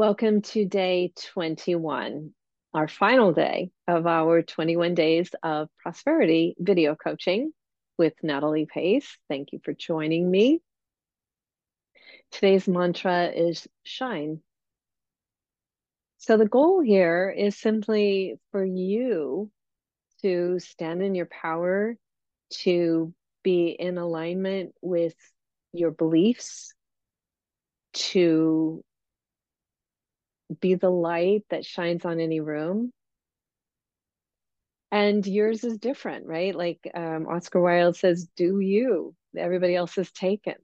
Welcome to day 21, our final day of our 21 days of prosperity video coaching with Natalie Pace. Thank you for joining me. Today's mantra is shine. So, the goal here is simply for you to stand in your power, to be in alignment with your beliefs, to be the light that shines on any room. And yours is different, right? Like um, Oscar Wilde says, do you. Everybody else is taken.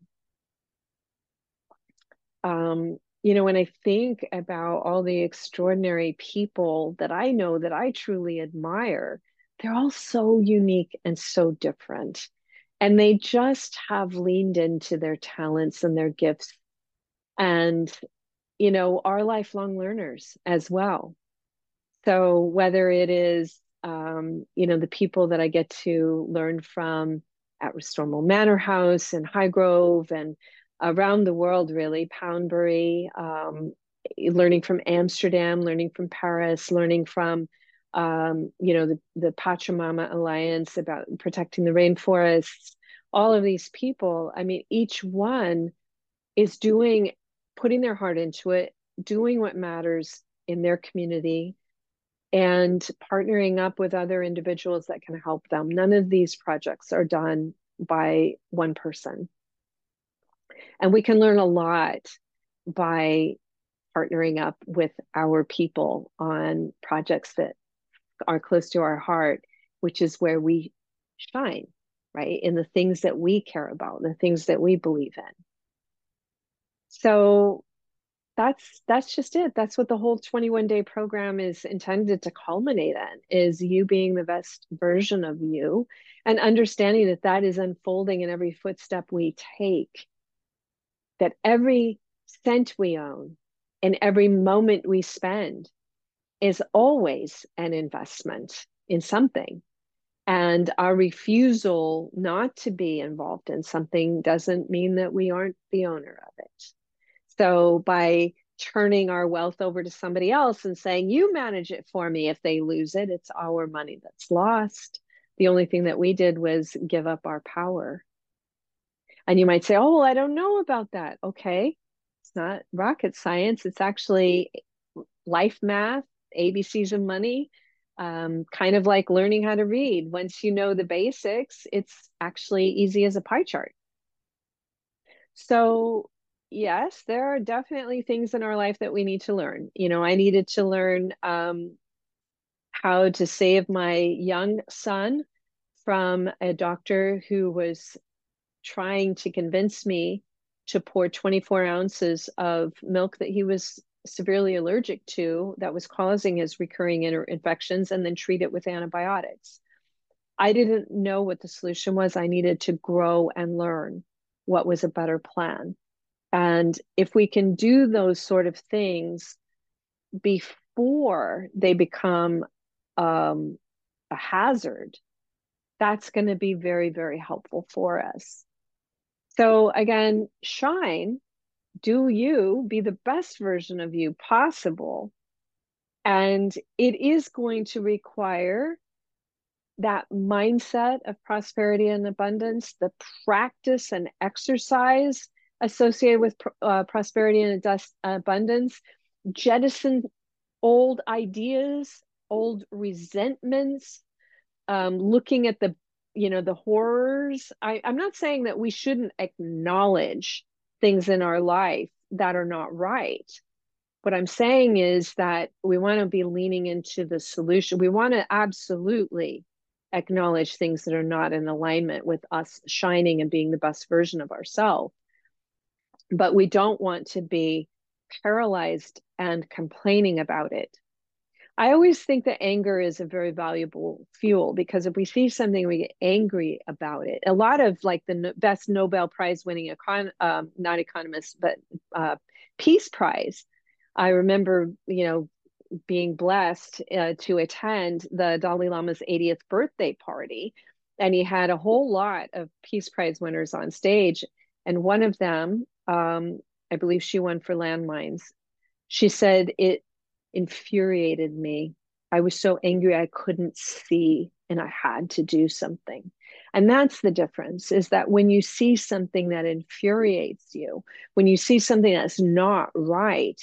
Um, you know, when I think about all the extraordinary people that I know that I truly admire, they're all so unique and so different. And they just have leaned into their talents and their gifts and you know, are lifelong learners as well. So whether it is, um, you know, the people that I get to learn from at Restormel Manor House and Highgrove and around the world, really, Poundbury, um, learning from Amsterdam, learning from Paris, learning from, um, you know, the, the Pachamama Alliance about protecting the rainforests, all of these people, I mean, each one is doing putting their heart into it, doing what matters in their community, and partnering up with other individuals that can help them. None of these projects are done by one person. And we can learn a lot by partnering up with our people on projects that are close to our heart, which is where we shine, right? In the things that we care about, the things that we believe in so that's that's just it. That's what the whole 21 day program is intended to culminate in is you being the best version of you and understanding that that is unfolding in every footstep we take. That every cent we own and every moment we spend is always an investment in something. And our refusal not to be involved in something doesn't mean that we aren't the owner of it so by turning our wealth over to somebody else and saying, you manage it for me, if they lose it, it's our money that's lost. The only thing that we did was give up our power. And you might say, oh, well, I don't know about that. Okay. It's not rocket science. It's actually life math, ABCs of money, um, kind of like learning how to read. Once you know the basics, it's actually easy as a pie chart. So yes, there are definitely things in our life that we need to learn. You know, I needed to learn um, how to save my young son from a doctor who was trying to convince me to pour 24 ounces of milk that he was severely allergic to that was causing his recurring infections and then treat it with antibiotics. I didn't know what the solution was. I needed to grow and learn what was a better plan. And if we can do those sort of things before they become um, a hazard, that's going to be very, very helpful for us. So, again, shine, do you be the best version of you possible. And it is going to require that mindset of prosperity and abundance, the practice and exercise associated with uh, prosperity and abundance, jettison old ideas, old resentments, um, looking at the you know the horrors. I, I'm not saying that we shouldn't acknowledge things in our life that are not right. What I'm saying is that we want to be leaning into the solution. We want to absolutely acknowledge things that are not in alignment with us shining and being the best version of ourselves but we don't want to be paralyzed and complaining about it. I always think that anger is a very valuable fuel because if we see something, we get angry about it. A lot of like the best Nobel Prize winning econ, um, not economists, but uh, peace prize. I remember, you know, being blessed uh, to attend the Dalai Lama's 80th birthday party, and he had a whole lot of peace prize winners on stage, and one of them um, I believe she won for landmines. She said it infuriated me. I was so angry I couldn't see and I had to do something. And that's the difference is that when you see something that infuriates you, when you see something that's not right,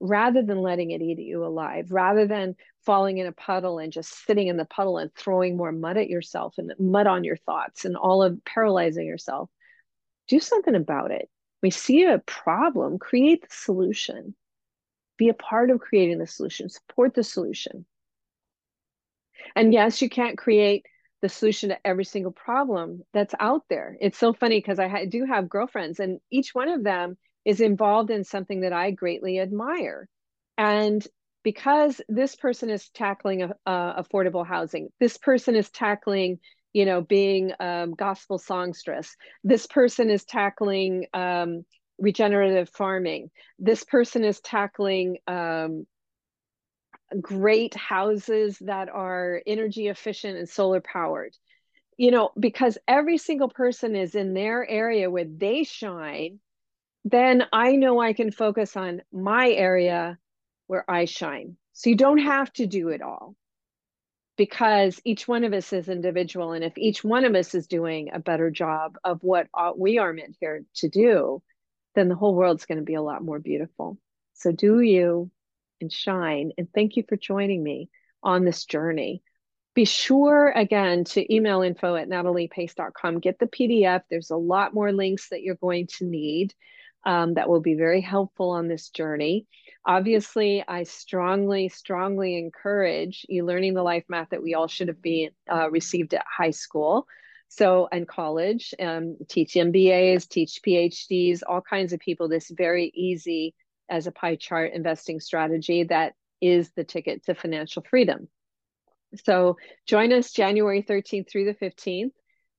rather than letting it eat you alive, rather than falling in a puddle and just sitting in the puddle and throwing more mud at yourself and mud on your thoughts and all of paralyzing yourself, do something about it. We see a problem, create the solution. Be a part of creating the solution, support the solution. And yes, you can't create the solution to every single problem that's out there. It's so funny because I ha- do have girlfriends, and each one of them is involved in something that I greatly admire. And because this person is tackling affordable housing, this person is tackling, you know, being um, gospel songstress, this person is tackling um, regenerative farming, this person is tackling um, great houses that are energy efficient and solar powered. You know, because every single person is in their area where they shine then I know I can focus on my area where I shine. So you don't have to do it all because each one of us is individual. And if each one of us is doing a better job of what we are meant here to do, then the whole world's going to be a lot more beautiful. So do you and shine. And thank you for joining me on this journey. Be sure again to email info at nataliepace.com. Get the PDF. There's a lot more links that you're going to need um, that will be very helpful on this journey. Obviously, I strongly, strongly encourage e-learning the life math that we all should have been uh, received at high school. So, and college, um, teach MBAs, teach PhDs, all kinds of people this very easy as a pie chart investing strategy that is the ticket to financial freedom. So join us January 13th through the 15th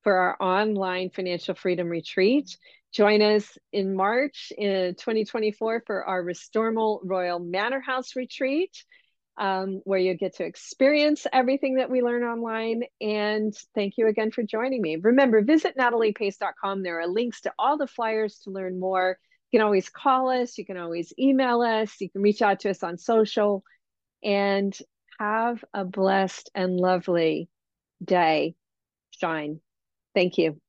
for our online financial freedom retreat. Join us in March in 2024 for our Restormel Royal Manor House retreat, um, where you get to experience everything that we learn online. And thank you again for joining me. Remember, visit nataliepace.com. There are links to all the flyers to learn more. You can always call us, you can always email us, you can reach out to us on social, and have a blessed and lovely day. Shine. Thank you.